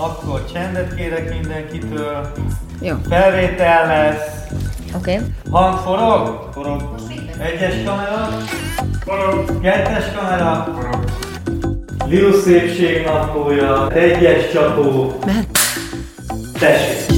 Akkor csendet kérek mindenkitől. Jó. Felvétel lesz. Oké. Okay. Hang forog? Forog. Egyes kamera? Forog. Kettes kamera? Forog. Liu szépség naplója. Egyes csapó. Mehet. Tessék.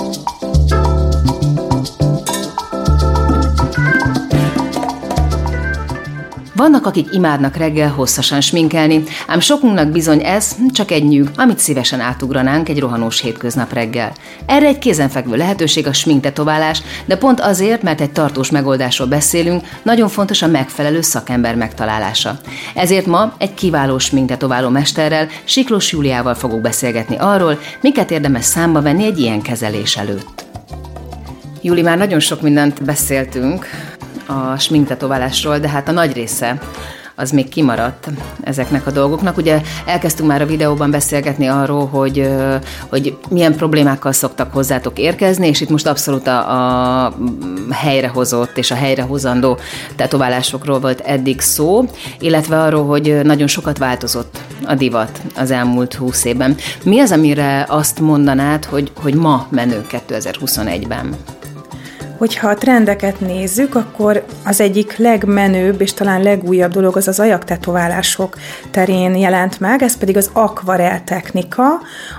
Vannak, akik imádnak reggel hosszasan sminkelni, ám sokunknak bizony ez csak egy nyűg, amit szívesen átugranánk egy rohanós hétköznap reggel. Erre egy kézenfekvő lehetőség a sminktetoválás, de pont azért, mert egy tartós megoldásról beszélünk, nagyon fontos a megfelelő szakember megtalálása. Ezért ma egy kiváló sminktetováló mesterrel, Siklós Júliával fogok beszélgetni arról, miket érdemes számba venni egy ilyen kezelés előtt. Júli, már nagyon sok mindent beszéltünk, a sminktetoválásról, de hát a nagy része az még kimaradt ezeknek a dolgoknak. Ugye elkezdtünk már a videóban beszélgetni arról, hogy, hogy milyen problémákkal szoktak hozzátok érkezni, és itt most abszolút a, a helyrehozott és a helyrehozandó tetoválásokról volt eddig szó, illetve arról, hogy nagyon sokat változott a divat az elmúlt húsz évben. Mi az, amire azt mondanád, hogy, hogy ma menő 2021-ben? Hogyha a trendeket nézzük, akkor az egyik legmenőbb és talán legújabb dolog az az ajaktetoválások terén jelent meg, ez pedig az akvarel technika,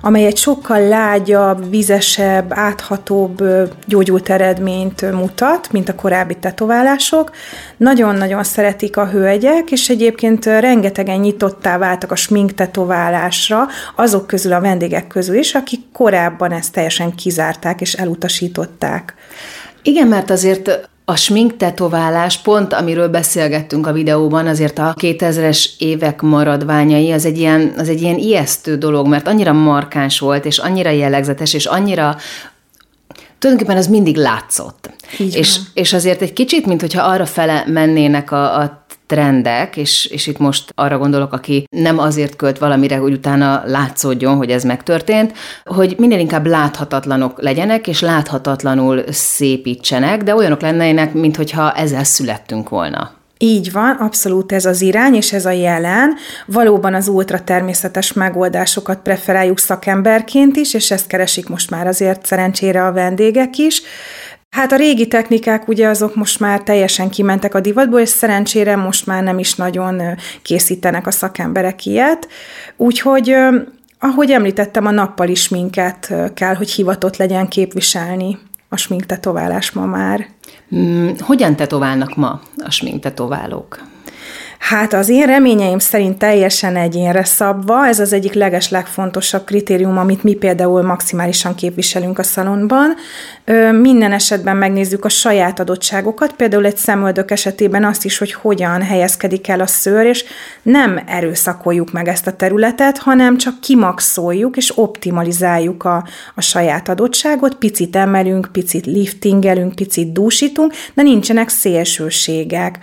amely egy sokkal lágyabb, vizesebb, áthatóbb gyógyult eredményt mutat, mint a korábbi tetoválások. Nagyon-nagyon szeretik a hölgyek, és egyébként rengetegen nyitottá váltak a smink tetoválásra, azok közül a vendégek közül is, akik korábban ezt teljesen kizárták és elutasították. Igen, mert azért a smink tetoválás, pont amiről beszélgettünk a videóban, azért a 2000-es évek maradványai, az egy, ilyen, az egy ilyen ijesztő dolog, mert annyira markáns volt, és annyira jellegzetes, és annyira tulajdonképpen az mindig látszott. és, és azért egy kicsit, mint hogyha arra fele mennének a, a trendek, és, és itt most arra gondolok, aki nem azért költ valamire, hogy utána látszódjon, hogy ez megtörtént, hogy minél inkább láthatatlanok legyenek, és láthatatlanul szépítsenek, de olyanok lennének, mintha ezzel születtünk volna. Így van, abszolút ez az irány, és ez a jelen. Valóban az ultra természetes megoldásokat preferáljuk szakemberként is, és ezt keresik most már azért szerencsére a vendégek is. Hát a régi technikák ugye azok most már teljesen kimentek a divatból, és szerencsére most már nem is nagyon készítenek a szakemberek ilyet. Úgyhogy, ahogy említettem, a nappal is minket kell, hogy hivatott legyen képviselni a sminktetoválás ma már. Hmm, hogyan tetoválnak ma a sminktetoválók? Hát az én reményeim szerint teljesen egyénre szabva, ez az egyik leges legfontosabb kritérium, amit mi például maximálisan képviselünk a szalonban. Minden esetben megnézzük a saját adottságokat, például egy szemöldök esetében azt is, hogy hogyan helyezkedik el a szőr, és nem erőszakoljuk meg ezt a területet, hanem csak kimaxoljuk és optimalizáljuk a, a saját adottságot, picit emelünk, picit liftingelünk, picit dúsítunk, de nincsenek szélsőségek.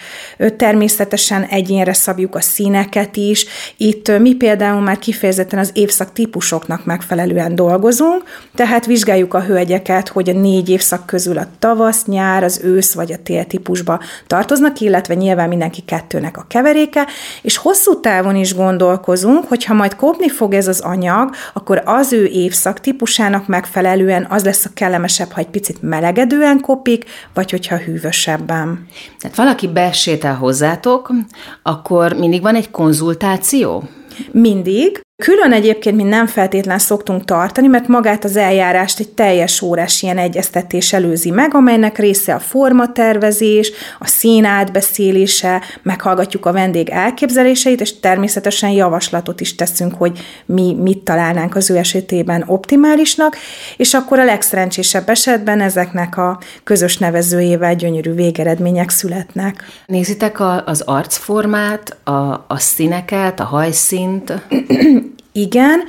Természetesen egy egyénre szabjuk a színeket is. Itt mi például már kifejezetten az évszak típusoknak megfelelően dolgozunk, tehát vizsgáljuk a hölgyeket, hogy a négy évszak közül a tavasz, nyár, az ősz vagy a tél típusba tartoznak, illetve nyilván mindenki kettőnek a keveréke, és hosszú távon is gondolkozunk, hogy ha majd kopni fog ez az anyag, akkor az ő évszak típusának megfelelően az lesz a kellemesebb, ha egy picit melegedően kopik, vagy hogyha hűvösebben. Tehát valaki besétel hozzátok, akkor mindig van egy konzultáció? Mindig. Külön egyébként mi nem feltétlen szoktunk tartani, mert magát az eljárást egy teljes órás ilyen egyeztetés előzi meg, amelynek része a formatervezés, a szín átbeszélése, meghallgatjuk a vendég elképzeléseit, és természetesen javaslatot is teszünk, hogy mi mit találnánk az ő esetében optimálisnak, és akkor a legszerencsésebb esetben ezeknek a közös nevezőjével gyönyörű végeredmények születnek. Nézitek a, az arcformát, a, a színeket, a hajszínt? Igen,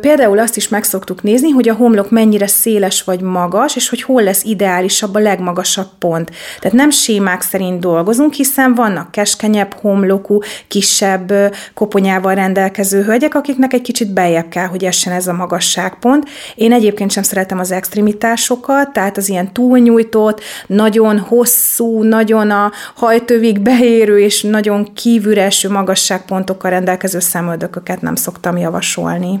Például azt is meg szoktuk nézni, hogy a homlok mennyire széles vagy magas, és hogy hol lesz ideálisabb a legmagasabb pont. Tehát nem sémák szerint dolgozunk, hiszen vannak keskenyebb homlokú, kisebb koponyával rendelkező hölgyek, akiknek egy kicsit bejebb kell, hogy essen ez a magasságpont. Én egyébként sem szeretem az extremitásokat, tehát az ilyen túlnyújtott, nagyon hosszú, nagyon a hajtövig beérő és nagyon kívülre eső magasságpontokkal rendelkező szemöldököket nem szoktam javasolni.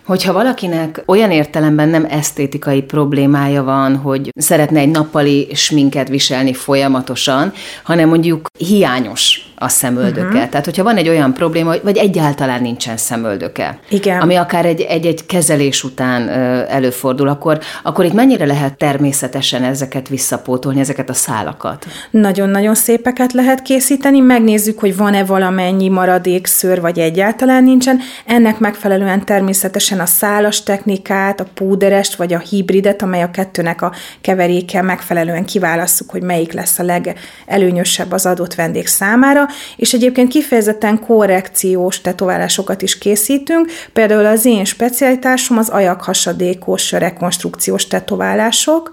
Hogyha valakinek olyan értelemben nem esztétikai problémája van, hogy szeretne egy nappali sminket viselni folyamatosan, hanem mondjuk hiányos a szemöldöke. Uh-huh. Tehát, hogyha van egy olyan probléma, vagy egyáltalán nincsen szemöldöke, Igen. ami akár egy, egy, egy kezelés után előfordul, akkor, akkor itt mennyire lehet természetesen ezeket visszapótolni, ezeket a szálakat? Nagyon-nagyon szépeket lehet készíteni, megnézzük, hogy van-e valamennyi maradék szőr, vagy egyáltalán nincsen. Ennek megfelelően természetesen a szálas technikát, a púderest, vagy a hibridet, amely a kettőnek a keveréke megfelelően kiválasszuk, hogy melyik lesz a legelőnyösebb az adott vendég számára, és egyébként kifejezetten korrekciós tetoválásokat is készítünk, például az én specialitásom az ajakhasadékos rekonstrukciós tetoválások,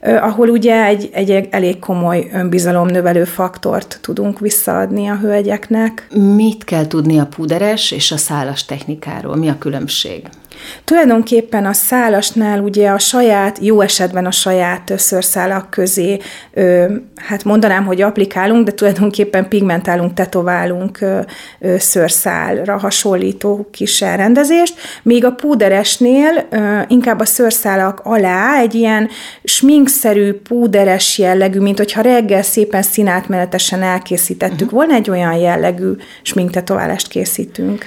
ahol ugye egy, egy elég komoly önbizalomnövelő faktort tudunk visszaadni a hölgyeknek. Mit kell tudni a puderes és a szálas technikáról? Mi a különbség? Tulajdonképpen a szálasnál ugye a saját, jó esetben a saját szőrszálak közé, hát mondanám, hogy applikálunk, de tulajdonképpen pigmentálunk, tetoválunk szőrszálra hasonlító kis elrendezést, míg a púderesnél inkább a szőrszálak alá egy ilyen sminkszerű, púderes jellegű, mint hogyha reggel szépen színátmenetesen elkészítettük uh-huh. volna, egy olyan jellegű sminktetoválást készítünk.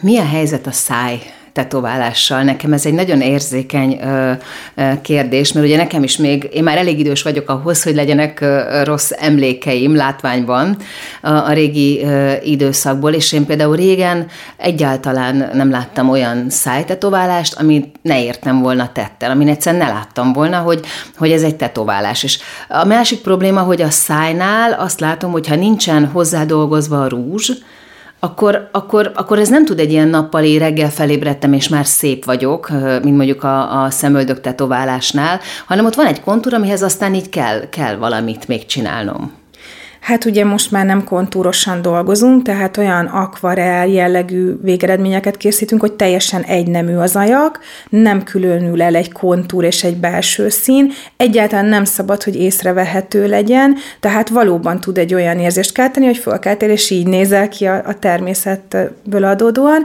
Mi a helyzet a száj tetoválással. Nekem ez egy nagyon érzékeny kérdés, mert ugye nekem is még, én már elég idős vagyok ahhoz, hogy legyenek rossz emlékeim látványban a, régi időszakból, és én például régen egyáltalán nem láttam olyan szájtetoválást, amit ne értem volna tettel, amin egyszerűen ne láttam volna, hogy, hogy ez egy tetoválás. És a másik probléma, hogy a szájnál azt látom, hogy ha nincsen hozzádolgozva a rúzs, akkor, akkor, akkor ez nem tud egy ilyen nappali reggel felébredtem, és már szép vagyok, mint mondjuk a, a szemöldök tetoválásnál, hanem ott van egy kontúr, amihez aztán így kell, kell valamit még csinálnom. Hát ugye most már nem kontúrosan dolgozunk, tehát olyan akvarel jellegű végeredményeket készítünk, hogy teljesen egynemű az ajak, nem különül el egy kontúr és egy belső szín, egyáltalán nem szabad, hogy észrevehető legyen, tehát valóban tud egy olyan érzést kelteni, hogy fölkeltél, és így nézel ki a, a természetből adódóan.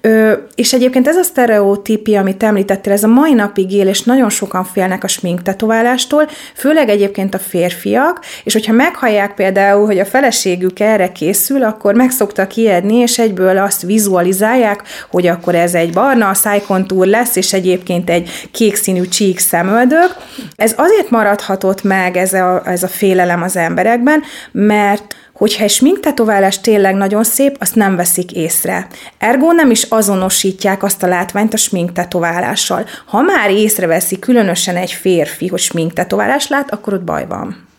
Ö, és egyébként ez a sztereotípia, amit említettél, ez a mai napig él, és nagyon sokan félnek a smink tetoválástól, főleg egyébként a férfiak, és hogyha meghallják például például, hogy a feleségük erre készül, akkor meg szoktak ijedni, és egyből azt vizualizálják, hogy akkor ez egy barna szájkontúr lesz, és egyébként egy kék színű csík szemöldök. Ez azért maradhatott meg ez a, ez a félelem az emberekben, mert hogyha egy sminktetoválás tényleg nagyon szép, azt nem veszik észre. Ergo nem is azonosítják azt a látványt a sminktetoválással. Ha már észreveszi különösen egy férfi, hogy sminktetoválást lát, akkor ott baj van.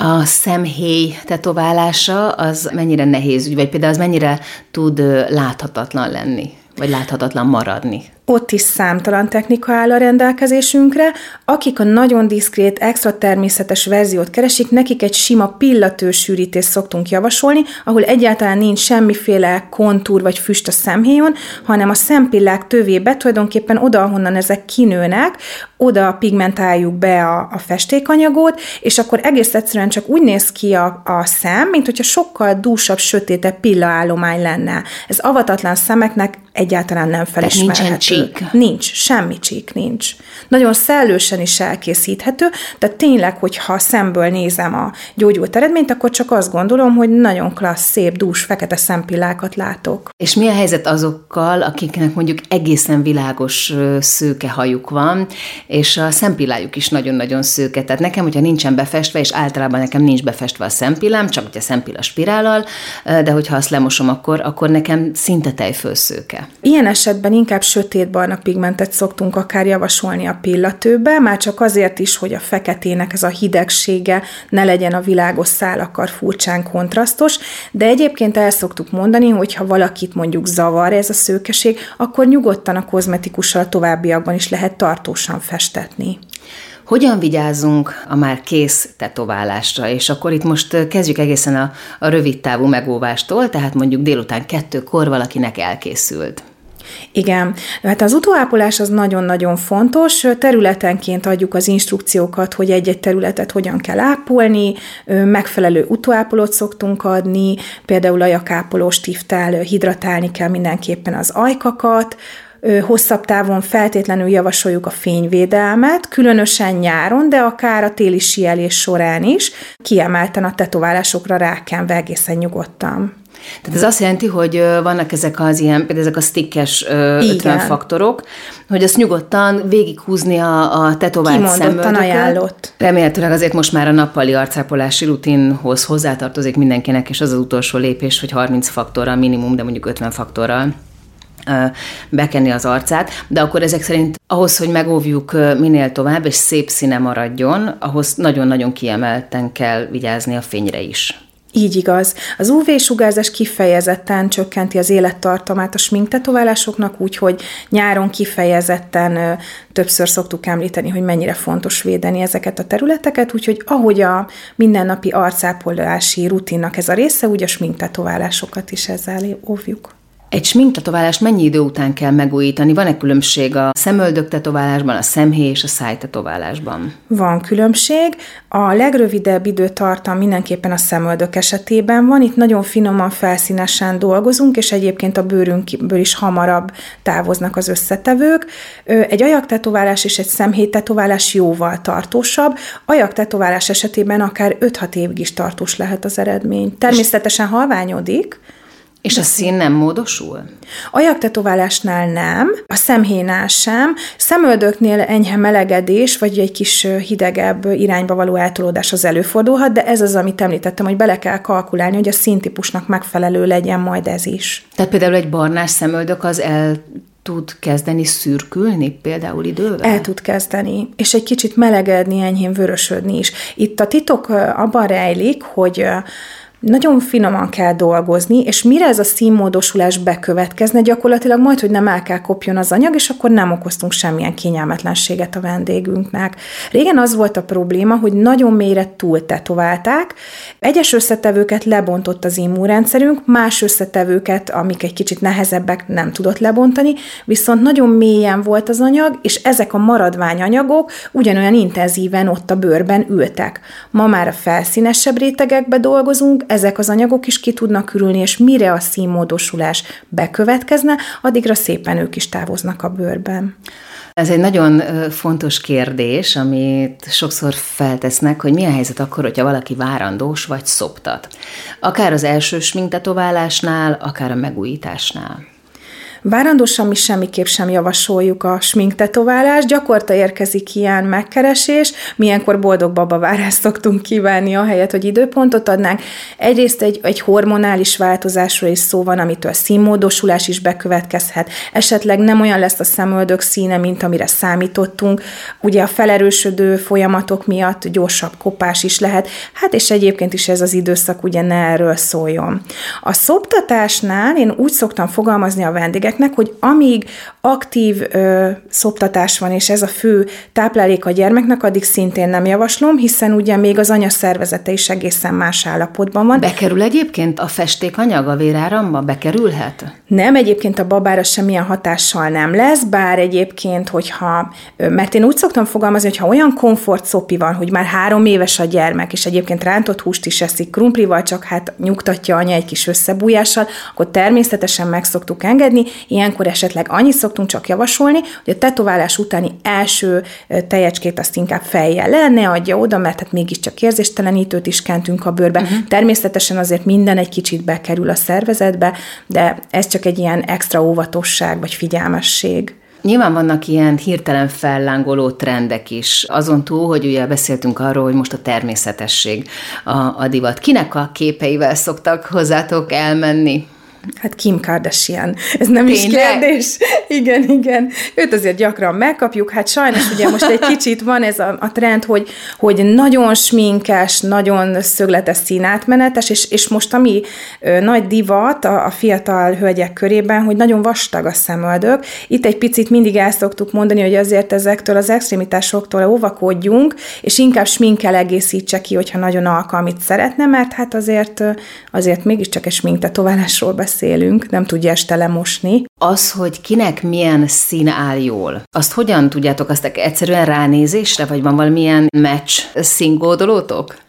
A szemhéj tetoválása az mennyire nehéz ügy, vagy például az mennyire tud láthatatlan lenni, vagy láthatatlan maradni? Ott is számtalan technika áll a rendelkezésünkre. Akik a nagyon diszkrét, extra természetes verziót keresik, nekik egy sima pillatősűrítést szoktunk javasolni, ahol egyáltalán nincs semmiféle kontúr vagy füst a szemhéjon, hanem a szempillák tövébe tulajdonképpen oda, ahonnan ezek kinőnek, oda pigmentáljuk be a, a festékanyagot, és akkor egész egyszerűen csak úgy néz ki a, a szem, mint hogyha sokkal dúsabb, sötétebb pillaállomány lenne. Ez avatatlan szemeknek egyáltalán nem felismerhető csík? Nincs, semmi csík nincs. Nagyon szellősen is elkészíthető, de tényleg, hogyha szemből nézem a gyógyult eredményt, akkor csak azt gondolom, hogy nagyon klassz, szép, dús, fekete szempillákat látok. És mi a helyzet azokkal, akiknek mondjuk egészen világos szőke hajuk van, és a szempillájuk is nagyon-nagyon szőke. Tehát nekem, hogyha nincsen befestve, és általában nekem nincs befestve a szempillám, csak ugye szempilla spirállal, de hogyha azt lemosom, akkor, akkor nekem szinte tejfölszőke. Ilyen esetben inkább sötét sötétbarna pigmentet szoktunk akár javasolni a pillatőbe, már csak azért is, hogy a feketének ez a hidegsége ne legyen a világos szálakkal furcsán kontrasztos, de egyébként el szoktuk mondani, hogy ha valakit mondjuk zavar ez a szőkeség, akkor nyugodtan a kozmetikussal továbbiakban is lehet tartósan festetni. Hogyan vigyázzunk a már kész tetoválásra? És akkor itt most kezdjük egészen a, a rövid távú megóvástól, tehát mondjuk délután kettőkor valakinek elkészült. Igen, hát az utóápolás az nagyon-nagyon fontos. Területenként adjuk az instrukciókat, hogy egy-egy területet hogyan kell ápolni, megfelelő utóápolót szoktunk adni, például ajakápoló stiftel hidratálni kell mindenképpen az ajkakat, hosszabb távon feltétlenül javasoljuk a fényvédelmet, különösen nyáron, de akár a téli sielés során is, kiemelten a tetoválásokra rákenve egészen nyugodtan. Tehát ez azt jelenti, hogy vannak ezek az ilyen, például ezek a stickes 50 faktorok, hogy azt nyugodtan végighúzni a, a tetovált szemöldököt. ajánlott. Remélhetőleg azért most már a nappali arcápolási rutinhoz hozzátartozik mindenkinek, és az az utolsó lépés, hogy 30 faktorral minimum, de mondjuk 50 faktorral bekenni az arcát, de akkor ezek szerint ahhoz, hogy megóvjuk minél tovább, és szép színe maradjon, ahhoz nagyon-nagyon kiemelten kell vigyázni a fényre is. Így igaz. Az UV-sugárzás kifejezetten csökkenti az élettartamát a sminktetoválásoknak, úgyhogy nyáron kifejezetten többször szoktuk említeni, hogy mennyire fontos védeni ezeket a területeket, úgyhogy ahogy a mindennapi arcápolási rutinnak ez a része, úgy a sminktetoválásokat is ezzel óvjuk. Egy sminktetoválást mennyi idő után kell megújítani? Van-e különbség a szemöldök tetoválásban, a szemhéj és a szájtetoválásban? Van különbség. A legrövidebb időtartam mindenképpen a szemöldök esetében van. Itt nagyon finoman, felszínesen dolgozunk, és egyébként a bőrünkből is hamarabb távoznak az összetevők. Egy ajaktetoválás és egy szemhéj tetoválás jóval tartósabb. Ajaktetoválás esetében akár 5-6 évig is tartós lehet az eredmény. Természetesen halványodik, és a szín nem módosul? Ajaktetoválásnál nem, a szemhénál sem, szemöldöknél enyhe melegedés, vagy egy kis hidegebb irányba való eltolódás az előfordulhat, de ez az, amit említettem, hogy bele kell kalkulálni, hogy a színtípusnak megfelelő legyen majd ez is. Tehát például egy barnás szemöldök az el tud kezdeni szürkülni például idővel? El tud kezdeni, és egy kicsit melegedni, enyhén vörösödni is. Itt a titok abban rejlik, hogy nagyon finoman kell dolgozni, és mire ez a színmódosulás bekövetkezne, gyakorlatilag majd, hogy nem kopjon az anyag, és akkor nem okoztunk semmilyen kényelmetlenséget a vendégünknek. Régen az volt a probléma, hogy nagyon mélyre túl tetoválták, egyes összetevőket lebontott az immunrendszerünk, más összetevőket, amik egy kicsit nehezebbek, nem tudott lebontani, viszont nagyon mélyen volt az anyag, és ezek a maradványanyagok ugyanolyan intenzíven ott a bőrben ültek. Ma már a felszínesebb rétegekbe dolgozunk, ezek az anyagok is ki tudnak ürülni, és mire a színmódosulás bekövetkezne, addigra szépen ők is távoznak a bőrben. Ez egy nagyon fontos kérdés, amit sokszor feltesznek, hogy mi a helyzet akkor, hogyha valaki várandós vagy szoptat. Akár az első sminktetoválásnál, akár a megújításnál. Várandósan mi semmiképp sem javasoljuk a sminktetoválást, gyakorta érkezik ilyen megkeresés, milyenkor boldog babavárást szoktunk kívánni, ahelyett, hogy időpontot adnánk. Egyrészt egy, egy hormonális változásról is szó van, amitől színmódosulás is bekövetkezhet, esetleg nem olyan lesz a szemöldök színe, mint amire számítottunk, ugye a felerősödő folyamatok miatt gyorsabb kopás is lehet, hát és egyébként is ez az időszak ugye ne erről szóljon. A szoptatásnál én úgy szoktam fogalmazni a vendégek, gyerekeknek, hogy amíg aktív ö, szoptatás van, és ez a fő táplálék a gyermeknek, addig szintén nem javaslom, hiszen ugye még az anya szervezete is egészen más állapotban van. Bekerül egyébként a festékanyag a véráramba? Bekerülhet? Nem, egyébként a babára semmilyen hatással nem lesz, bár egyébként, hogyha, mert én úgy szoktam fogalmazni, hogy ha olyan komfort szopi van, hogy már három éves a gyermek, és egyébként rántott húst is eszik krumplival, csak hát nyugtatja anya egy kis összebújással, akkor természetesen meg szoktuk engedni, Ilyenkor esetleg annyit szoktunk csak javasolni, hogy a tetoválás utáni első tejecskét azt inkább fejjel le, ne adja oda, mert hát mégiscsak érzéstelenítőt is kentünk a bőrbe. Uh-huh. Természetesen azért minden egy kicsit bekerül a szervezetbe, de ez csak egy ilyen extra óvatosság vagy figyelmesség. Nyilván vannak ilyen hirtelen fellángoló trendek is, azon túl, hogy ugye beszéltünk arról, hogy most a természetesség a, a divat. Kinek a képeivel szoktak hozzátok elmenni? Hát Kim Kardashian. Ez nem Tényleg? is kérdés. Igen, igen. Őt azért gyakran megkapjuk. Hát sajnos ugye most egy kicsit van ez a, a trend, hogy, hogy nagyon sminkes, nagyon szögletes színátmenetes, és, és most ami ö, nagy divat a, a fiatal hölgyek körében, hogy nagyon vastag a szemöldök. Itt egy picit mindig el szoktuk mondani, hogy azért ezektől az extrémitásoktól óvakodjunk, és inkább sminkkel egészítse ki, hogyha nagyon alkalmit szeretne, mert hát azért, azért mégiscsak egy sminktetoválásról beszélünk, nem tudja este lemosni. Az, hogy kinek milyen szín áll jól, azt hogyan tudjátok? Azt egyszerűen ránézésre, vagy van valamilyen meccs színkódolótok?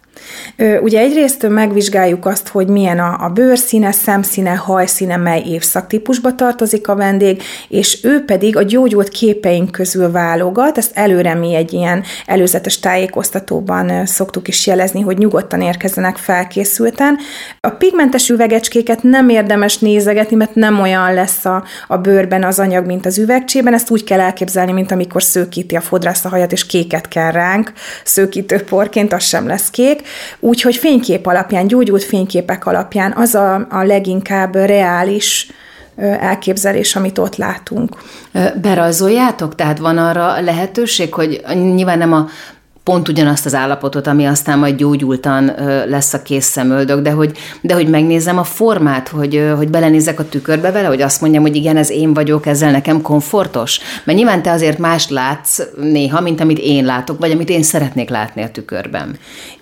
Ugye egyrészt megvizsgáljuk azt, hogy milyen a, a bőrszíne, szemszíne, hajszíne, mely évszaktípusba tartozik a vendég, és ő pedig a gyógyult képeink közül válogat, ezt előre mi egy ilyen előzetes tájékoztatóban szoktuk is jelezni, hogy nyugodtan érkezzenek felkészülten. A pigmentes üvegecskéket nem érdemes nézegetni, mert nem olyan lesz a, a bőrben az anyag, mint az üvegcsében, ezt úgy kell elképzelni, mint amikor szőkíti a fodrász a hajat, és kéket kell ránk, szőkítőporként, az sem lesz kék. Úgyhogy fénykép alapján, gyógyult fényképek alapján az a, a leginkább reális elképzelés, amit ott látunk. Berajzoljátok? Tehát van arra lehetőség, hogy nyilván nem a pont ugyanazt az állapotot, ami aztán majd gyógyultan lesz a kész szemöldök, de hogy, de hogy megnézem a formát, hogy, hogy belenézek a tükörbe vele, hogy azt mondjam, hogy igen, ez én vagyok, ezzel nekem komfortos. Mert nyilván te azért más látsz néha, mint amit én látok, vagy amit én szeretnék látni a tükörben.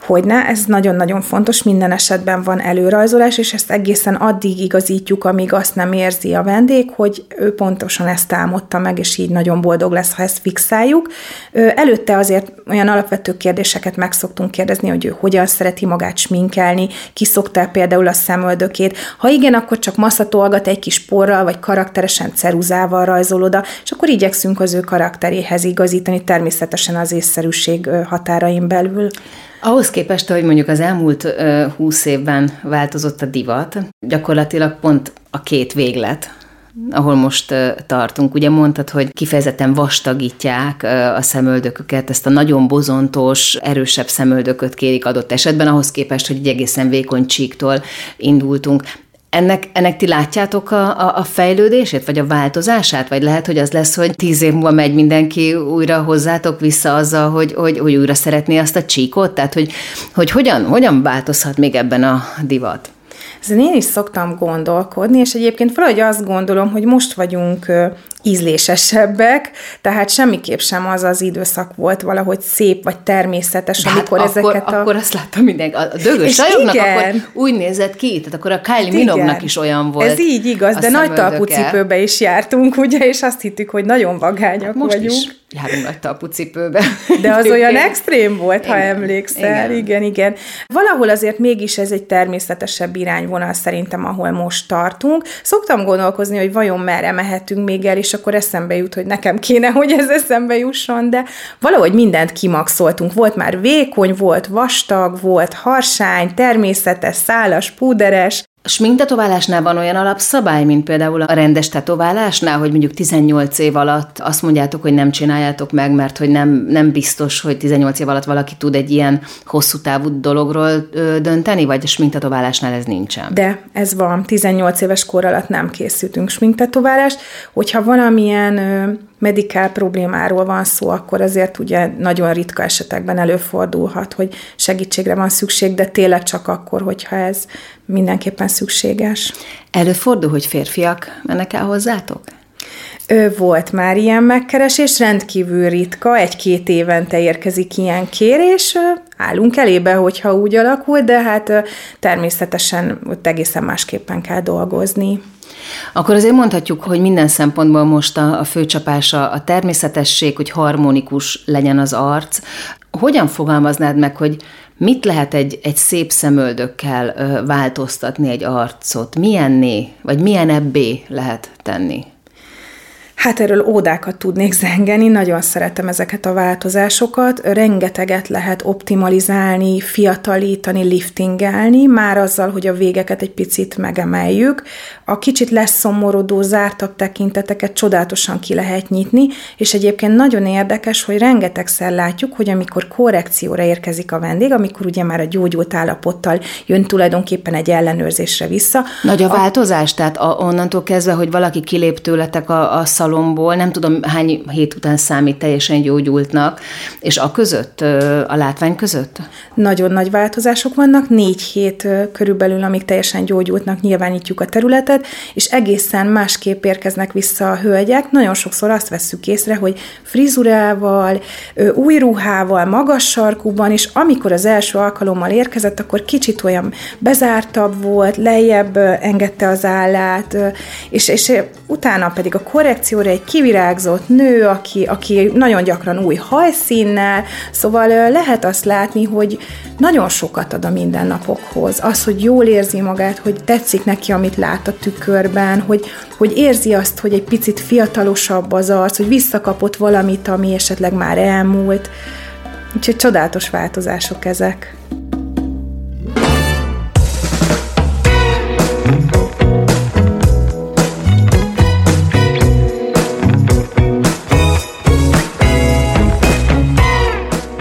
Hogyne, ez nagyon-nagyon fontos, minden esetben van előrajzolás, és ezt egészen addig igazítjuk, amíg azt nem érzi a vendég, hogy ő pontosan ezt álmodta meg, és így nagyon boldog lesz, ha ezt fixáljuk. Előtte azért olyan alapvető alapvető kérdéseket meg szoktunk kérdezni, hogy ő hogyan szereti magát sminkelni, ki szokta például a szemöldökét. Ha igen, akkor csak maszatolgat egy kis porral, vagy karakteresen ceruzával rajzol oda, és akkor igyekszünk az ő karakteréhez igazítani, természetesen az észszerűség határain belül. Ahhoz képest, hogy mondjuk az elmúlt húsz évben változott a divat, gyakorlatilag pont a két véglet, ahol most tartunk. Ugye mondtad, hogy kifejezetten vastagítják a szemöldököket, ezt a nagyon bozontos, erősebb szemöldököt kérik adott esetben, ahhoz képest, hogy egy egészen vékony csíktól indultunk. Ennek, ennek ti látjátok a, a, a fejlődését, vagy a változását? Vagy lehet, hogy az lesz, hogy tíz év múlva megy mindenki újra hozzátok vissza azzal, hogy, hogy, hogy újra szeretné azt a csíkot? Tehát, hogy, hogy hogyan, hogyan változhat még ebben a divat? Ezen én is szoktam gondolkodni, és egyébként valahogy azt gondolom, hogy most vagyunk ízlésesebbek, tehát semmiképp sem az az időszak volt valahogy szép vagy természetes, De amikor hát ezeket akkor, a... Akkor azt láttam mindenki, a dögös sajognak akkor úgy nézett ki, tehát akkor a Kylie hát Minognak is olyan volt. Ez így igaz, de nagy talpú cipőbe is jártunk, ugye, és azt hittük, hogy nagyon vagányak hát most vagyunk. Is járunk nagy talpú cipőbe. De az olyan extrém volt, igen, ha emlékszel. Igen. igen, igen. Valahol azért mégis ez egy természetesebb irányvonal szerintem, ahol most tartunk. Szoktam gondolkozni, hogy vajon merre mehetünk még el, és akkor eszembe jut, hogy nekem kéne, hogy ez eszembe jusson, de valahogy mindent kimaxoltunk. Volt már vékony, volt vastag, volt harsány, természetes, szálas, púderes, a sminktetoválásnál van olyan alapszabály, mint például a rendes tetoválásnál, hogy mondjuk 18 év alatt azt mondjátok, hogy nem csináljátok meg, mert hogy nem, nem biztos, hogy 18 év alatt valaki tud egy ilyen hosszú távú dologról ö, dönteni, vagy a sminktetoválásnál ez nincsen? De ez van. 18 éves kor alatt nem készítünk sminktetoválást. Hogyha valamilyen ö, medikál problémáról van szó, akkor azért ugye nagyon ritka esetekben előfordulhat, hogy segítségre van szükség, de tényleg csak akkor, hogyha ez mindenképpen szükséges. Előfordul, hogy férfiak mennek el hozzátok? Ő volt már ilyen megkeresés, rendkívül ritka, egy-két évente érkezik ilyen kérés, állunk elébe, hogyha úgy alakul, de hát természetesen ott egészen másképpen kell dolgozni. Akkor azért mondhatjuk, hogy minden szempontból most a, a főcsapása a természetesség, hogy harmonikus legyen az arc. Hogyan fogalmaznád meg, hogy mit lehet egy, egy szép szemöldökkel változtatni egy arcot? Milyenné, vagy milyen ebbé lehet tenni? Hát erről ódákat tudnék zengeni, nagyon szeretem ezeket a változásokat. Rengeteget lehet optimalizálni, fiatalítani, liftingelni, már azzal, hogy a végeket egy picit megemeljük. A kicsit leszomorodó, zártabb tekinteteket csodálatosan ki lehet nyitni, és egyébként nagyon érdekes, hogy rengetegszer látjuk, hogy amikor korrekcióra érkezik a vendég, amikor ugye már a gyógyult állapottal jön tulajdonképpen egy ellenőrzésre vissza. Nagy a változás? Tehát a, onnantól kezdve, hogy valaki kilép tőletek a, a szalomból, nem tudom hány hét után számít teljesen gyógyultnak, és a között, a látvány között? Nagyon nagy változások vannak, négy hét körülbelül, amíg teljesen gyógyultnak nyilvánítjuk a területet, és egészen másképp érkeznek vissza a hölgyek. Nagyon sokszor azt vesszük észre, hogy frizurával, új ruhával, magas sarkúban, és amikor az első alkalommal érkezett, akkor kicsit olyan bezártabb volt, lejjebb engedte az állát, és, és utána pedig a korrekcióra egy kivirágzott nő, aki, aki nagyon gyakran új hajszínnel, szóval lehet azt látni, hogy nagyon sokat ad a mindennapokhoz. Az, hogy jól érzi magát, hogy tetszik neki, amit lát a tükörben, hogy, hogy érzi azt, hogy egy picit fiatalosabb az arc, hogy visszakapott valamit, ami esetleg már elmúlt. Úgyhogy csodálatos változások ezek.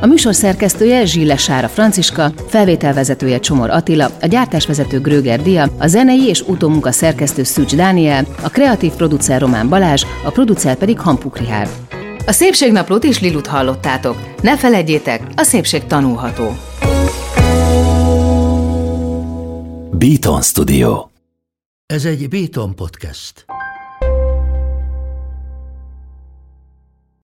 A műsor szerkesztője Zsille Sára Franciska, felvételvezetője Csomor Attila, a gyártásvezető Gröger Dia, a zenei és utómunka szerkesztő Szűcs Dániel, a kreatív producer Román Balázs, a producer pedig Hampuk Rihárd. A Szépségnaplót is Lilut hallottátok. Ne felejtjétek, a szépség tanulható. Beaton Studio Ez egy Béton podcast.